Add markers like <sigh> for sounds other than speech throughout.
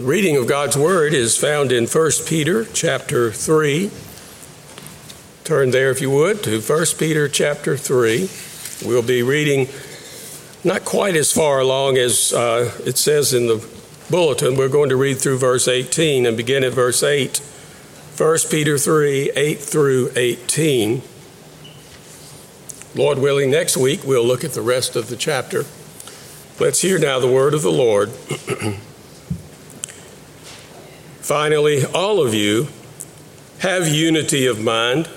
The reading of God's word is found in 1 Peter chapter 3. Turn there if you would to 1 Peter chapter 3. We'll be reading not quite as far along as uh, it says in the bulletin. We're going to read through verse 18 and begin at verse 8. 1 Peter 3 8 through 18. Lord willing, next week we'll look at the rest of the chapter. Let's hear now the word of the Lord. <clears throat> Finally, all of you have unity of mind,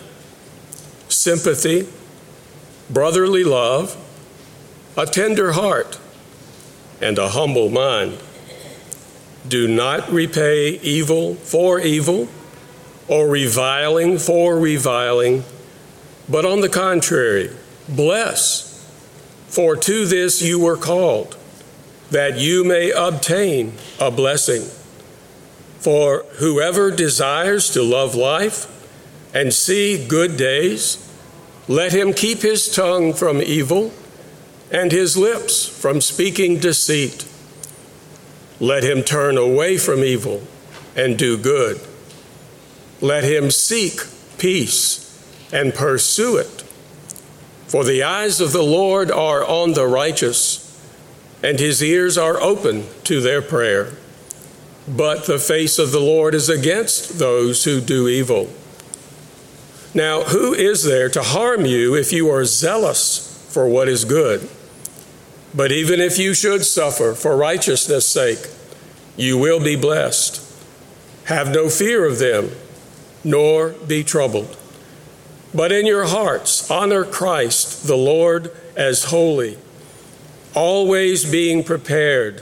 sympathy, brotherly love, a tender heart, and a humble mind. Do not repay evil for evil or reviling for reviling, but on the contrary, bless, for to this you were called, that you may obtain a blessing. For whoever desires to love life and see good days, let him keep his tongue from evil and his lips from speaking deceit. Let him turn away from evil and do good. Let him seek peace and pursue it. For the eyes of the Lord are on the righteous, and his ears are open to their prayer but the face of the Lord is against those who do evil. Now, who is there to harm you if you are zealous for what is good? But even if you should suffer for righteousness' sake, you will be blessed. Have no fear of them, nor be troubled. But in your hearts, honor Christ the Lord as holy, always being prepared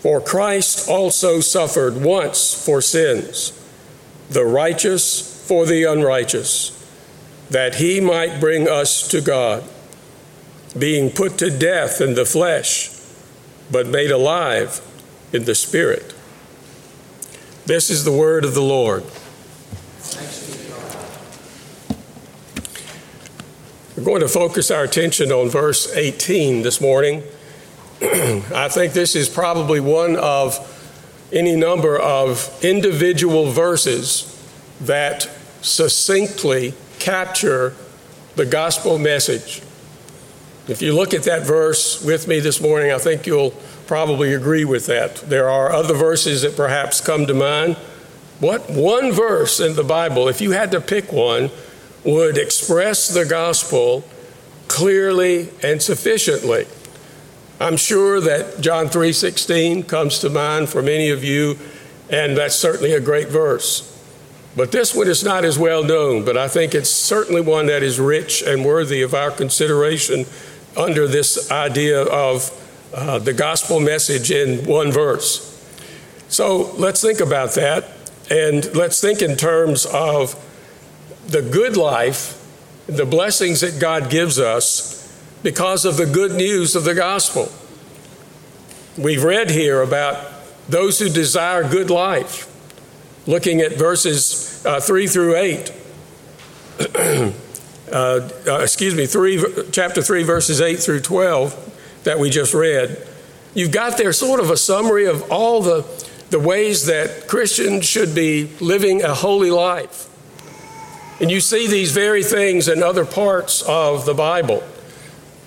For Christ also suffered once for sins, the righteous for the unrighteous, that he might bring us to God, being put to death in the flesh, but made alive in the Spirit. This is the word of the Lord. We're going to focus our attention on verse 18 this morning. I think this is probably one of any number of individual verses that succinctly capture the gospel message. If you look at that verse with me this morning, I think you'll probably agree with that. There are other verses that perhaps come to mind. What one verse in the Bible, if you had to pick one, would express the gospel clearly and sufficiently? I'm sure that John 3:16 comes to mind for many of you and that's certainly a great verse. But this one is not as well known, but I think it's certainly one that is rich and worthy of our consideration under this idea of uh, the gospel message in one verse. So let's think about that and let's think in terms of the good life, the blessings that God gives us because of the good news of the gospel. We've read here about those who desire good life, looking at verses uh, 3 through 8. <clears throat> uh, uh, excuse me, three, chapter 3, verses 8 through 12 that we just read. You've got there sort of a summary of all the, the ways that Christians should be living a holy life. And you see these very things in other parts of the Bible.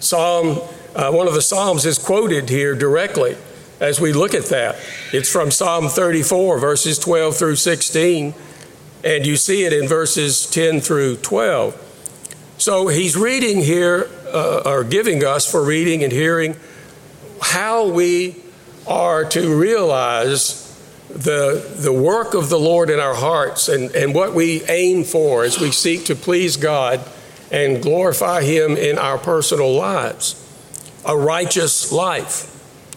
Psalm, uh, one of the Psalms is quoted here directly as we look at that. It's from Psalm 34, verses 12 through 16, and you see it in verses 10 through 12. So he's reading here, uh, or giving us for reading and hearing, how we are to realize the, the work of the Lord in our hearts and, and what we aim for as we seek to please God and glorify Him in our personal lives. A righteous life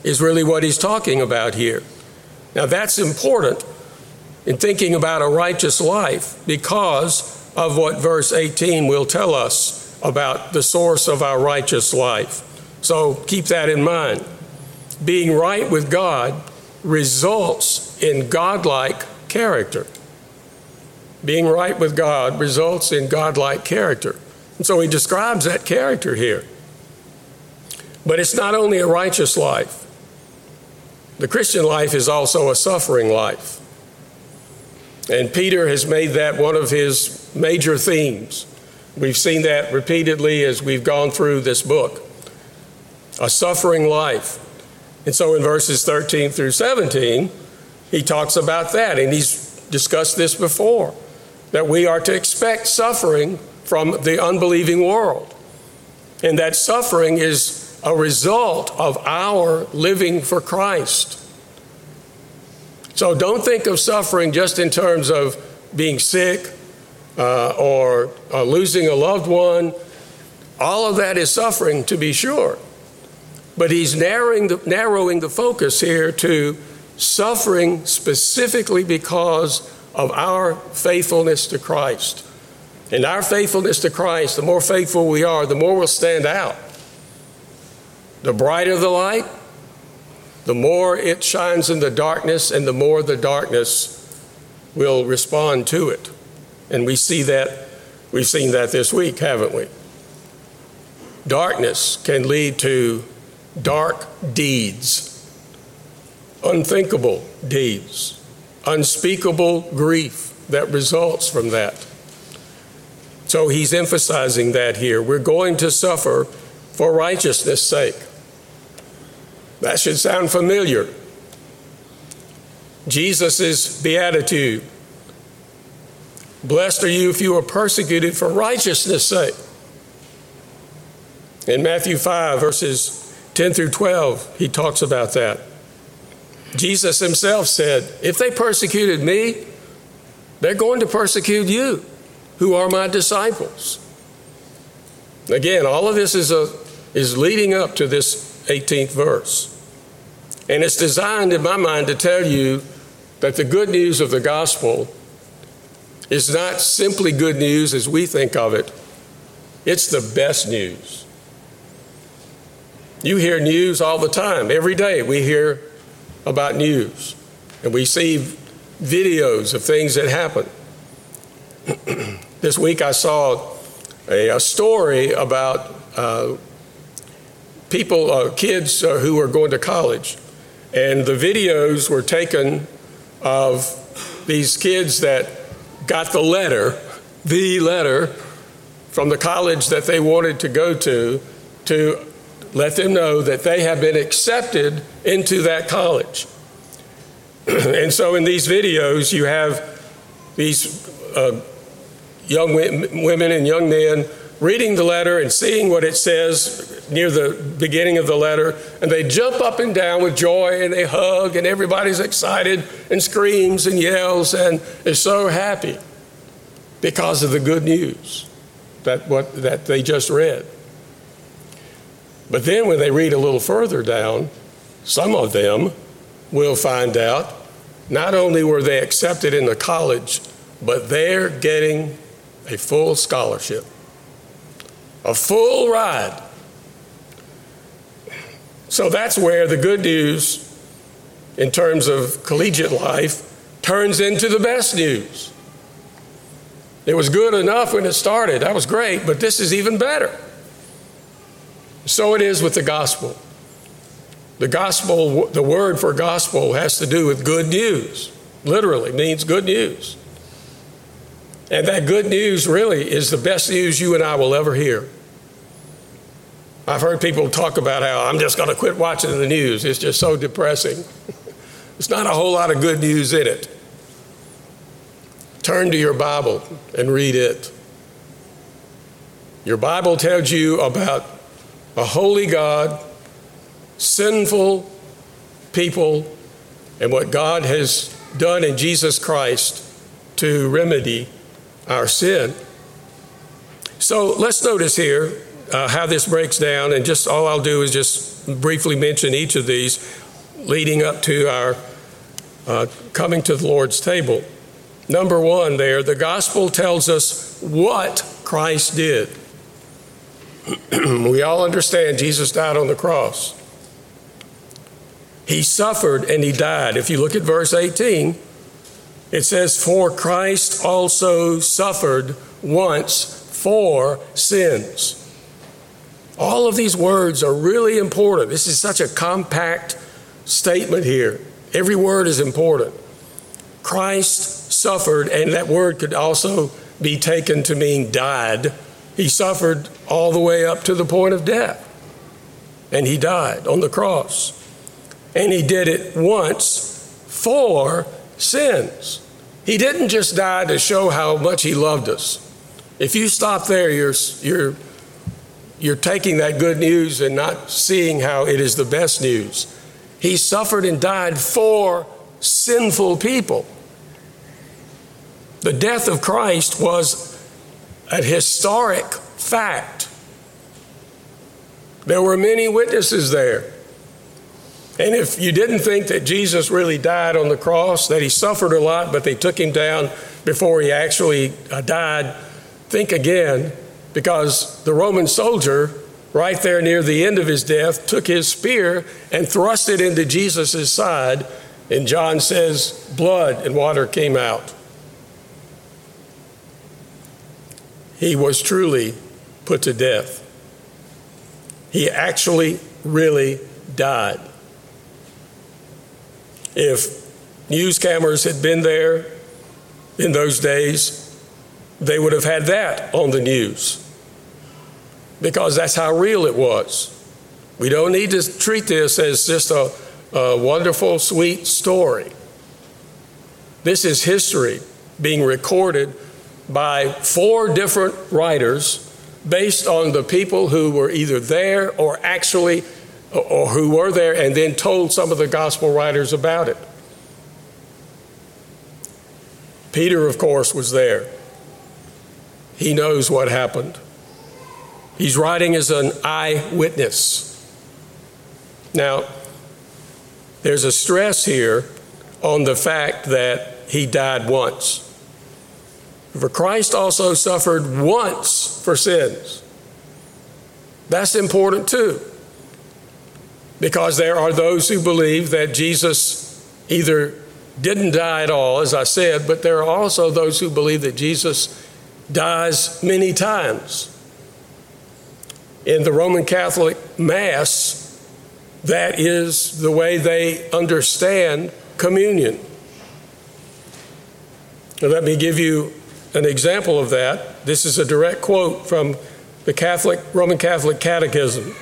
is really what he's talking about here. Now, that's important in thinking about a righteous life because of what verse 18 will tell us about the source of our righteous life. So keep that in mind. Being right with God results in godlike character. Being right with God results in godlike character. And so he describes that character here. But it's not only a righteous life, the Christian life is also a suffering life. And Peter has made that one of his major themes. We've seen that repeatedly as we've gone through this book. A suffering life. And so in verses 13 through 17, he talks about that, and he's discussed this before that we are to expect suffering from the unbelieving world. And that suffering is a result of our living for Christ. So don't think of suffering just in terms of being sick uh, or uh, losing a loved one. All of that is suffering, to be sure. But he's narrowing the, narrowing the focus here to suffering specifically because of our faithfulness to Christ. And our faithfulness to Christ, the more faithful we are, the more we'll stand out. The brighter the light, the more it shines in the darkness, and the more the darkness will respond to it. And we see that, we've seen that this week, haven't we? Darkness can lead to dark deeds, unthinkable deeds, unspeakable grief that results from that. So he's emphasizing that here. We're going to suffer for righteousness' sake. That should sound familiar. Jesus' beatitude. Blessed are you if you are persecuted for righteousness' sake. In Matthew 5, verses 10 through 12, he talks about that. Jesus himself said, If they persecuted me, they're going to persecute you, who are my disciples. Again, all of this is, a, is leading up to this 18th verse. And it's designed, in my mind, to tell you that the good news of the gospel is not simply good news as we think of it, it's the best news. You hear news all the time. Every day we hear about news, and we see videos of things that happen. <clears throat> this week I saw a, a story about uh, people, uh, kids uh, who are going to college. And the videos were taken of these kids that got the letter, the letter from the college that they wanted to go to, to let them know that they have been accepted into that college. <clears throat> and so in these videos, you have these uh, young women and young men reading the letter and seeing what it says near the beginning of the letter, and they jump up and down with joy and they hug, and everybody's excited and screams and yells and is so happy because of the good news that, what, that they just read. But then when they read a little further down, some of them will find out not only were they accepted in the college, but they're getting a full scholarship a full ride. So that's where the good news, in terms of collegiate life, turns into the best news. It was good enough when it started. That was great, but this is even better. So it is with the gospel. The gospel, the word for gospel has to do with good news. Literally means good news. And that good news really is the best news you and I will ever hear. I've heard people talk about how I'm just going to quit watching the news. It's just so depressing. <laughs> There's not a whole lot of good news in it. Turn to your Bible and read it. Your Bible tells you about a holy God, sinful people, and what God has done in Jesus Christ to remedy our sin. So let's notice here uh, how this breaks down, and just all I'll do is just briefly mention each of these leading up to our uh, coming to the Lord's table. Number one, there, the gospel tells us what Christ did. <clears throat> we all understand Jesus died on the cross. He suffered and he died. If you look at verse 18, it says, For Christ also suffered once for sins. All of these words are really important. This is such a compact statement here. Every word is important. Christ suffered, and that word could also be taken to mean died. He suffered all the way up to the point of death, and he died on the cross. And he did it once for sins. He didn't just die to show how much he loved us. If you stop there, you're, you're, you're taking that good news and not seeing how it is the best news. He suffered and died for sinful people. The death of Christ was a historic fact. There were many witnesses there. And if you didn't think that Jesus really died on the cross, that he suffered a lot, but they took him down before he actually uh, died, think again, because the Roman soldier right there near the end of his death, took his spear and thrust it into Jesus' side. And John says, blood and water came out. He was truly put to death. He actually, really died. If news cameras had been there in those days, they would have had that on the news because that's how real it was. We don't need to treat this as just a, a wonderful, sweet story. This is history being recorded by four different writers based on the people who were either there or actually or who were there and then told some of the gospel writers about it. Peter, of course, was there. He knows what happened. He's writing as an eyewitness. Now, there's a stress here on the fact that he died once. For Christ also suffered once for sins. That's important too. Because there are those who believe that Jesus either didn't die at all, as I said, but there are also those who believe that Jesus dies many times in the Roman Catholic Mass, that is the way they understand communion. Now, let me give you an example of that. This is a direct quote from the Catholic Roman Catholic Catechism.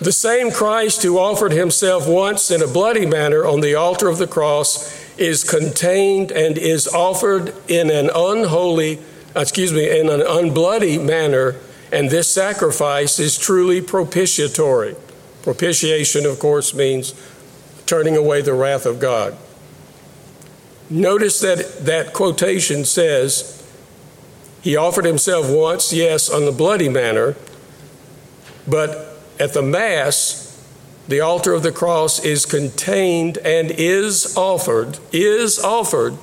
The same Christ who offered himself once in a bloody manner on the altar of the cross is contained and is offered in an unholy, excuse me, in an unbloody manner and this sacrifice is truly propitiatory. Propitiation, of course, means turning away the wrath of God. Notice that that quotation says, He offered Himself once, yes, on the bloody manner, but at the Mass, the altar of the cross is contained and is offered, is offered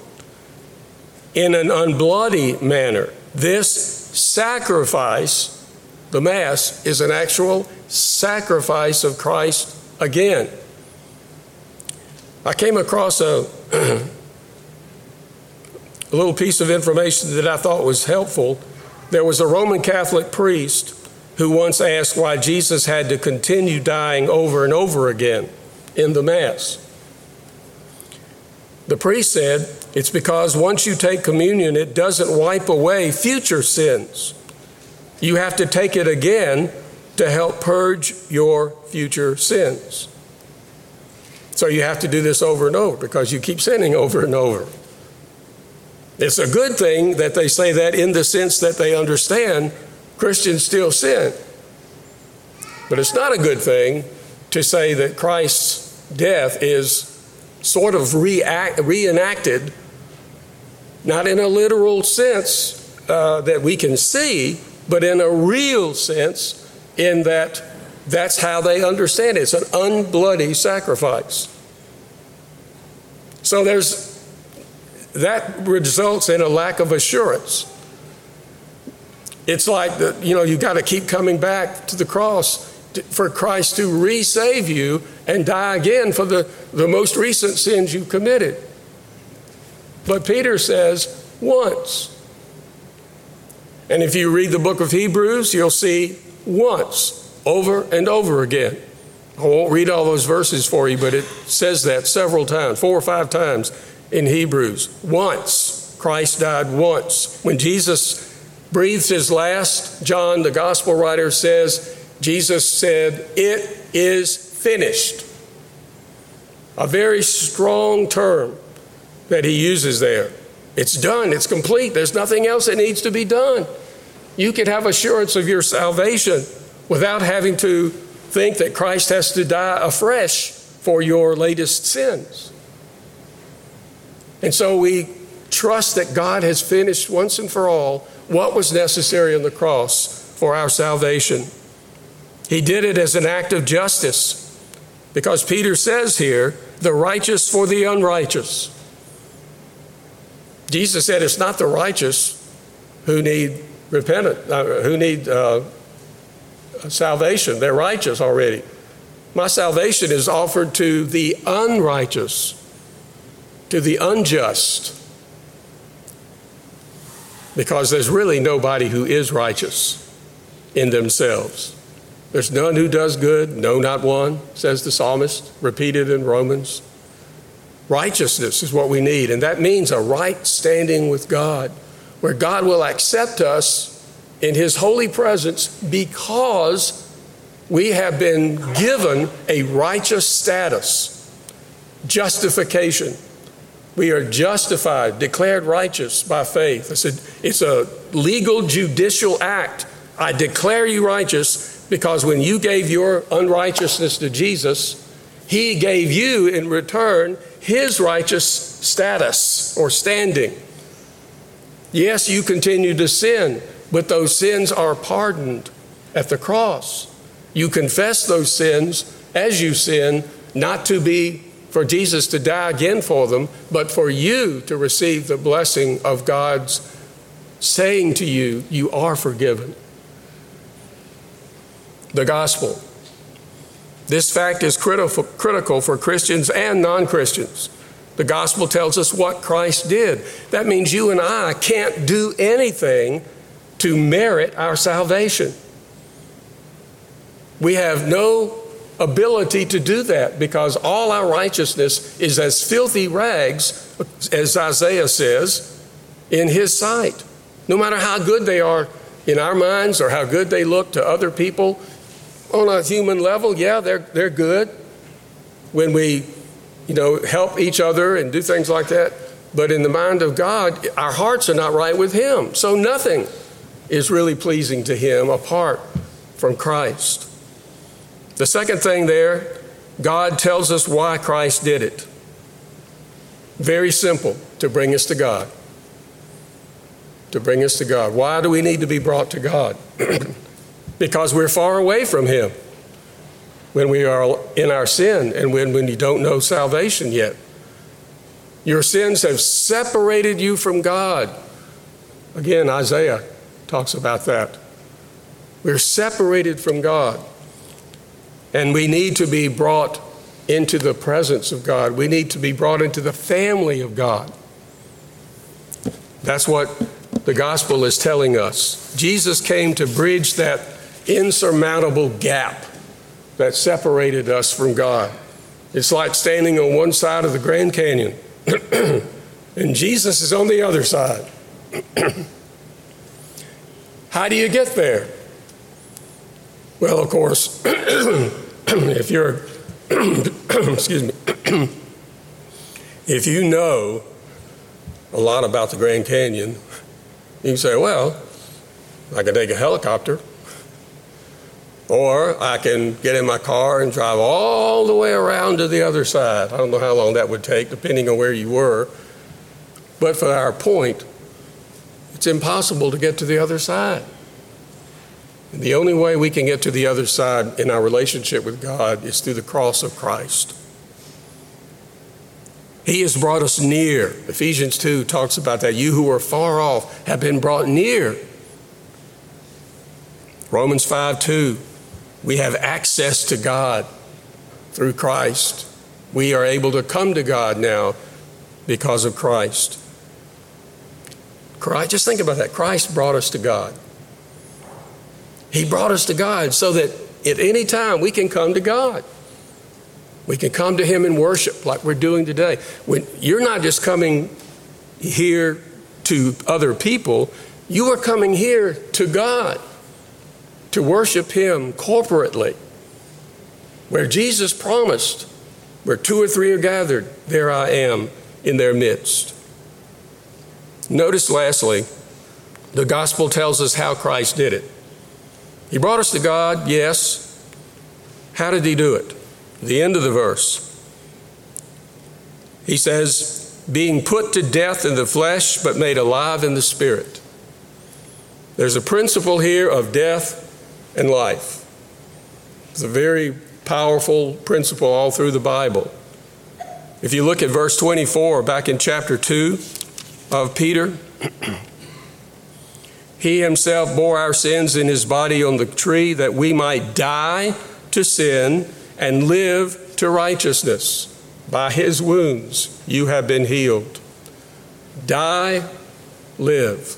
in an unbloody manner. This sacrifice the Mass is an actual sacrifice of Christ again. I came across a, <clears throat> a little piece of information that I thought was helpful. There was a Roman Catholic priest who once asked why Jesus had to continue dying over and over again in the Mass. The priest said, It's because once you take communion, it doesn't wipe away future sins. You have to take it again to help purge your future sins. So you have to do this over and over because you keep sinning over and over. It's a good thing that they say that in the sense that they understand Christians still sin. But it's not a good thing to say that Christ's death is sort of react, reenacted, not in a literal sense uh, that we can see, but in a real sense, in that that's how they understand it. It's an unbloody sacrifice. So there's that results in a lack of assurance. It's like the, you know you got to keep coming back to the cross to, for Christ to resave you and die again for the, the most recent sins you committed. But Peter says once. And if you read the book of Hebrews, you'll see once, over and over again. I won't read all those verses for you, but it says that several times, four or five times in Hebrews. Once, Christ died once. When Jesus breathed his last, John, the gospel writer, says, Jesus said, It is finished. A very strong term that he uses there. It's done, it's complete. There's nothing else that needs to be done. You can have assurance of your salvation without having to think that Christ has to die afresh for your latest sins. And so we trust that God has finished once and for all what was necessary on the cross for our salvation. He did it as an act of justice because Peter says here, the righteous for the unrighteous. Jesus said it's not the righteous who need repentance, uh, who need uh, salvation. They're righteous already. My salvation is offered to the unrighteous, to the unjust, because there's really nobody who is righteous in themselves. There's none who does good, no, not one, says the psalmist, repeated in Romans. Righteousness is what we need, and that means a right standing with God, where God will accept us in His holy presence because we have been given a righteous status, justification. We are justified, declared righteous by faith. It's a, it's a legal judicial act. I declare you righteous because when you gave your unrighteousness to Jesus, He gave you in return his righteous status or standing. Yes, you continue to sin, but those sins are pardoned at the cross. You confess those sins as you sin, not to be for Jesus to die again for them, but for you to receive the blessing of God's saying to you, You are forgiven. The gospel. This fact is critical for Christians and non Christians. The gospel tells us what Christ did. That means you and I can't do anything to merit our salvation. We have no ability to do that because all our righteousness is as filthy rags, as Isaiah says, in his sight. No matter how good they are in our minds or how good they look to other people, on a human level, yeah, they're, they're good. When we, you know, help each other and do things like that. But in the mind of God, our hearts are not right with Him. So nothing is really pleasing to Him apart from Christ. The second thing there, God tells us why Christ did it. Very simple to bring us to God. To bring us to God. Why do we need to be brought to God? <clears throat> because we're far away from Him when we are in our sin and when, when you don't know salvation yet. Your sins have separated you from God. Again, Isaiah talks about that. We're separated from God. And we need to be brought into the presence of God. We need to be brought into the family of God. That's what the gospel is telling us. Jesus came to bridge that insurmountable gap that separated us from God. It's like standing on one side of the Grand Canyon, <clears throat> and Jesus is on the other side. <clears throat> How do you get there? Well, of course, <clears throat> if you're, <clears throat> excuse me, <clears throat> if you know a lot about the Grand Canyon, you can say, well, I can take a helicopter or I can get in my car and drive all the way around to the other side. I don't know how long that would take, depending on where you were. But for our point, it's impossible to get to the other side. And the only way we can get to the other side in our relationship with God is through the cross of Christ. He has brought us near. Ephesians 2 talks about that. You who are far off have been brought near. Romans 5 2, we have access to God through Christ. We are able to come to God now because of Christ. Christ, just think about that. Christ brought us to God. He brought us to God so that at any time we can come to God. We can come to Him in worship like we're doing today. When you're not just coming here to other people, you are coming here to God to worship Him corporately. Where Jesus promised, where two or three are gathered, there I am in their midst. Notice, lastly, the gospel tells us how Christ did it. He brought us to God, yes. How did He do it? The end of the verse. He says, being put to death in the flesh, but made alive in the spirit. There's a principle here of death and life. It's a very powerful principle all through the Bible. If you look at verse 24, back in chapter 2 of Peter, he himself bore our sins in his body on the tree that we might die to sin and live to righteousness. By his wounds you have been healed. Die, live.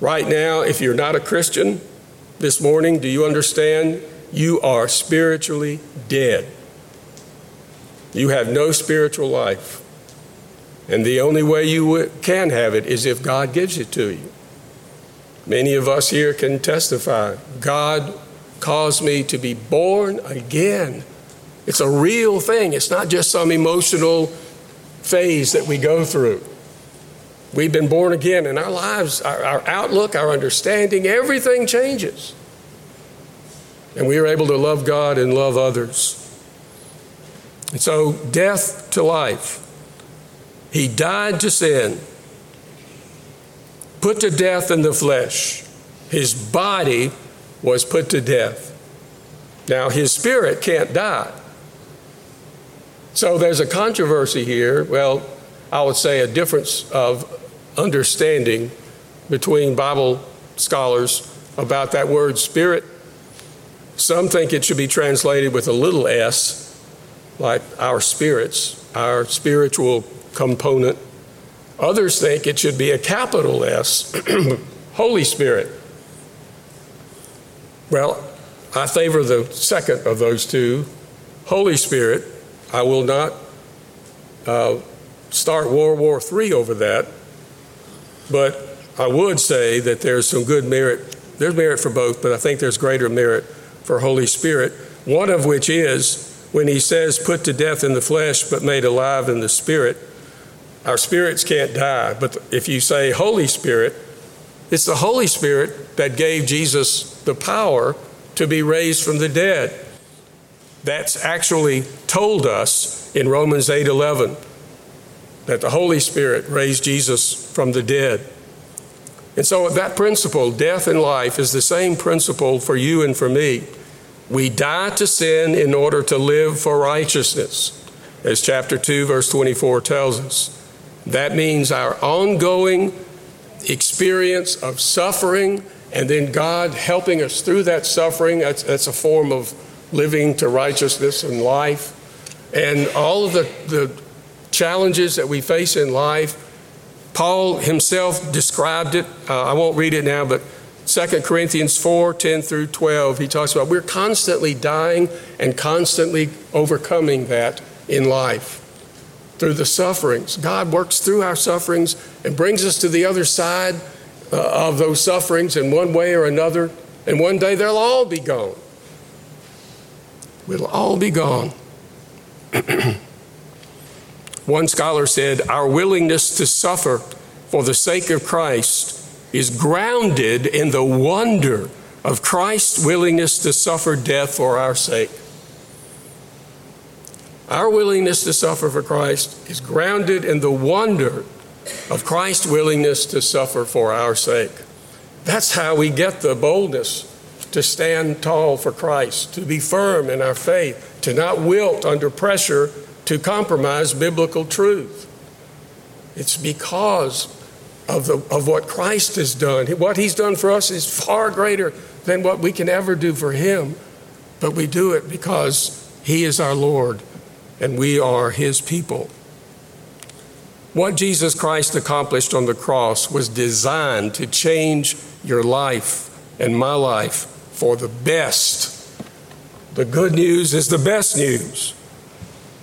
Right now, if you're not a Christian this morning, do you understand? You are spiritually dead. You have no spiritual life. And the only way you can have it is if God gives it to you. Many of us here can testify God caused me to be born again. It's a real thing, it's not just some emotional phase that we go through. We've been born again, and our lives, our, our outlook, our understanding, everything changes. And we are able to love God and love others. And so, death to life. He died to sin, put to death in the flesh. His body was put to death. Now, his spirit can't die. So there's a controversy here. Well, I would say a difference of understanding between Bible scholars about that word spirit. Some think it should be translated with a little s, like our spirits, our spiritual component. Others think it should be a capital S, <clears throat> Holy Spirit. Well, I favor the second of those two, Holy Spirit. I will not uh, start World War III over that, but I would say that there's some good merit. There's merit for both, but I think there's greater merit for Holy Spirit. One of which is when he says, put to death in the flesh, but made alive in the spirit. Our spirits can't die, but if you say Holy Spirit, it's the Holy Spirit that gave Jesus the power to be raised from the dead. That's actually told us in Romans 8:11 that the Holy Spirit raised Jesus from the dead. And so that principle, death and life, is the same principle for you and for me. We die to sin in order to live for righteousness, as chapter 2, verse 24 tells us. That means our ongoing experience of suffering and then God helping us through that suffering. That's, that's a form of living to righteousness and life. And all of the, the challenges that we face in life, Paul himself described it. Uh, I won't read it now, but 2 Corinthians 4 10 through 12, he talks about we're constantly dying and constantly overcoming that in life through the sufferings. God works through our sufferings and brings us to the other side uh, of those sufferings in one way or another. And one day they'll all be gone. We'll all be gone. <clears throat> one scholar said, Our willingness to suffer for the sake of Christ is grounded in the wonder of Christ's willingness to suffer death for our sake. Our willingness to suffer for Christ is grounded in the wonder of Christ's willingness to suffer for our sake. That's how we get the boldness to stand tall for Christ, to be firm in our faith, to not wilt under pressure to compromise biblical truth. It's because of, the, of what Christ has done. What he's done for us is far greater than what we can ever do for him, but we do it because he is our Lord and we are his people. What Jesus Christ accomplished on the cross was designed to change your life and my life for the best. The good news is the best news.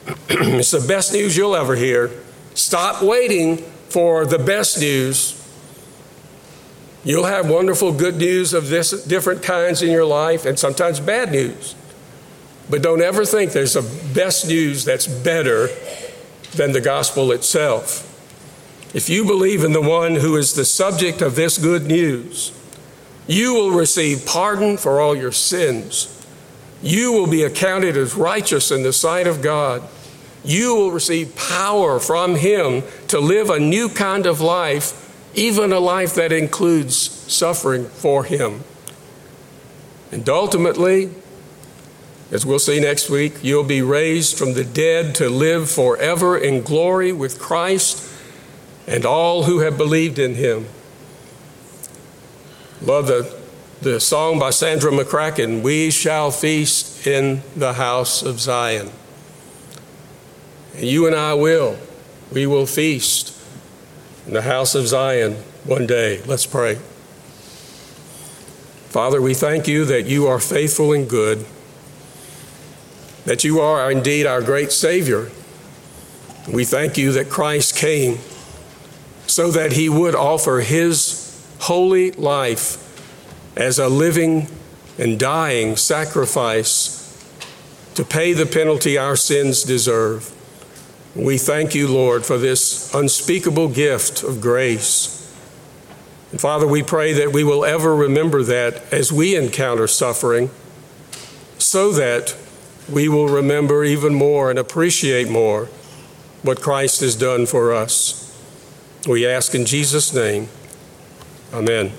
<clears throat> it's the best news you'll ever hear. Stop waiting for the best news. You'll have wonderful good news of this different kinds in your life and sometimes bad news. But don't ever think there's a best news that's better than the gospel itself. If you believe in the one who is the subject of this good news, you will receive pardon for all your sins. You will be accounted as righteous in the sight of God. You will receive power from Him to live a new kind of life, even a life that includes suffering for Him. And ultimately, as we'll see next week, you'll be raised from the dead to live forever in glory with Christ and all who have believed in him. Love the, the song by Sandra McCracken, We Shall Feast in the House of Zion. And you and I will. We will feast in the house of Zion one day. Let's pray. Father, we thank you that you are faithful and good, that you are indeed our great Savior. We thank you that Christ came so that he would offer his holy life as a living and dying sacrifice to pay the penalty our sins deserve. We thank you, Lord, for this unspeakable gift of grace. And Father, we pray that we will ever remember that as we encounter suffering, so that we will remember even more and appreciate more what Christ has done for us. We ask in Jesus' name. Amen.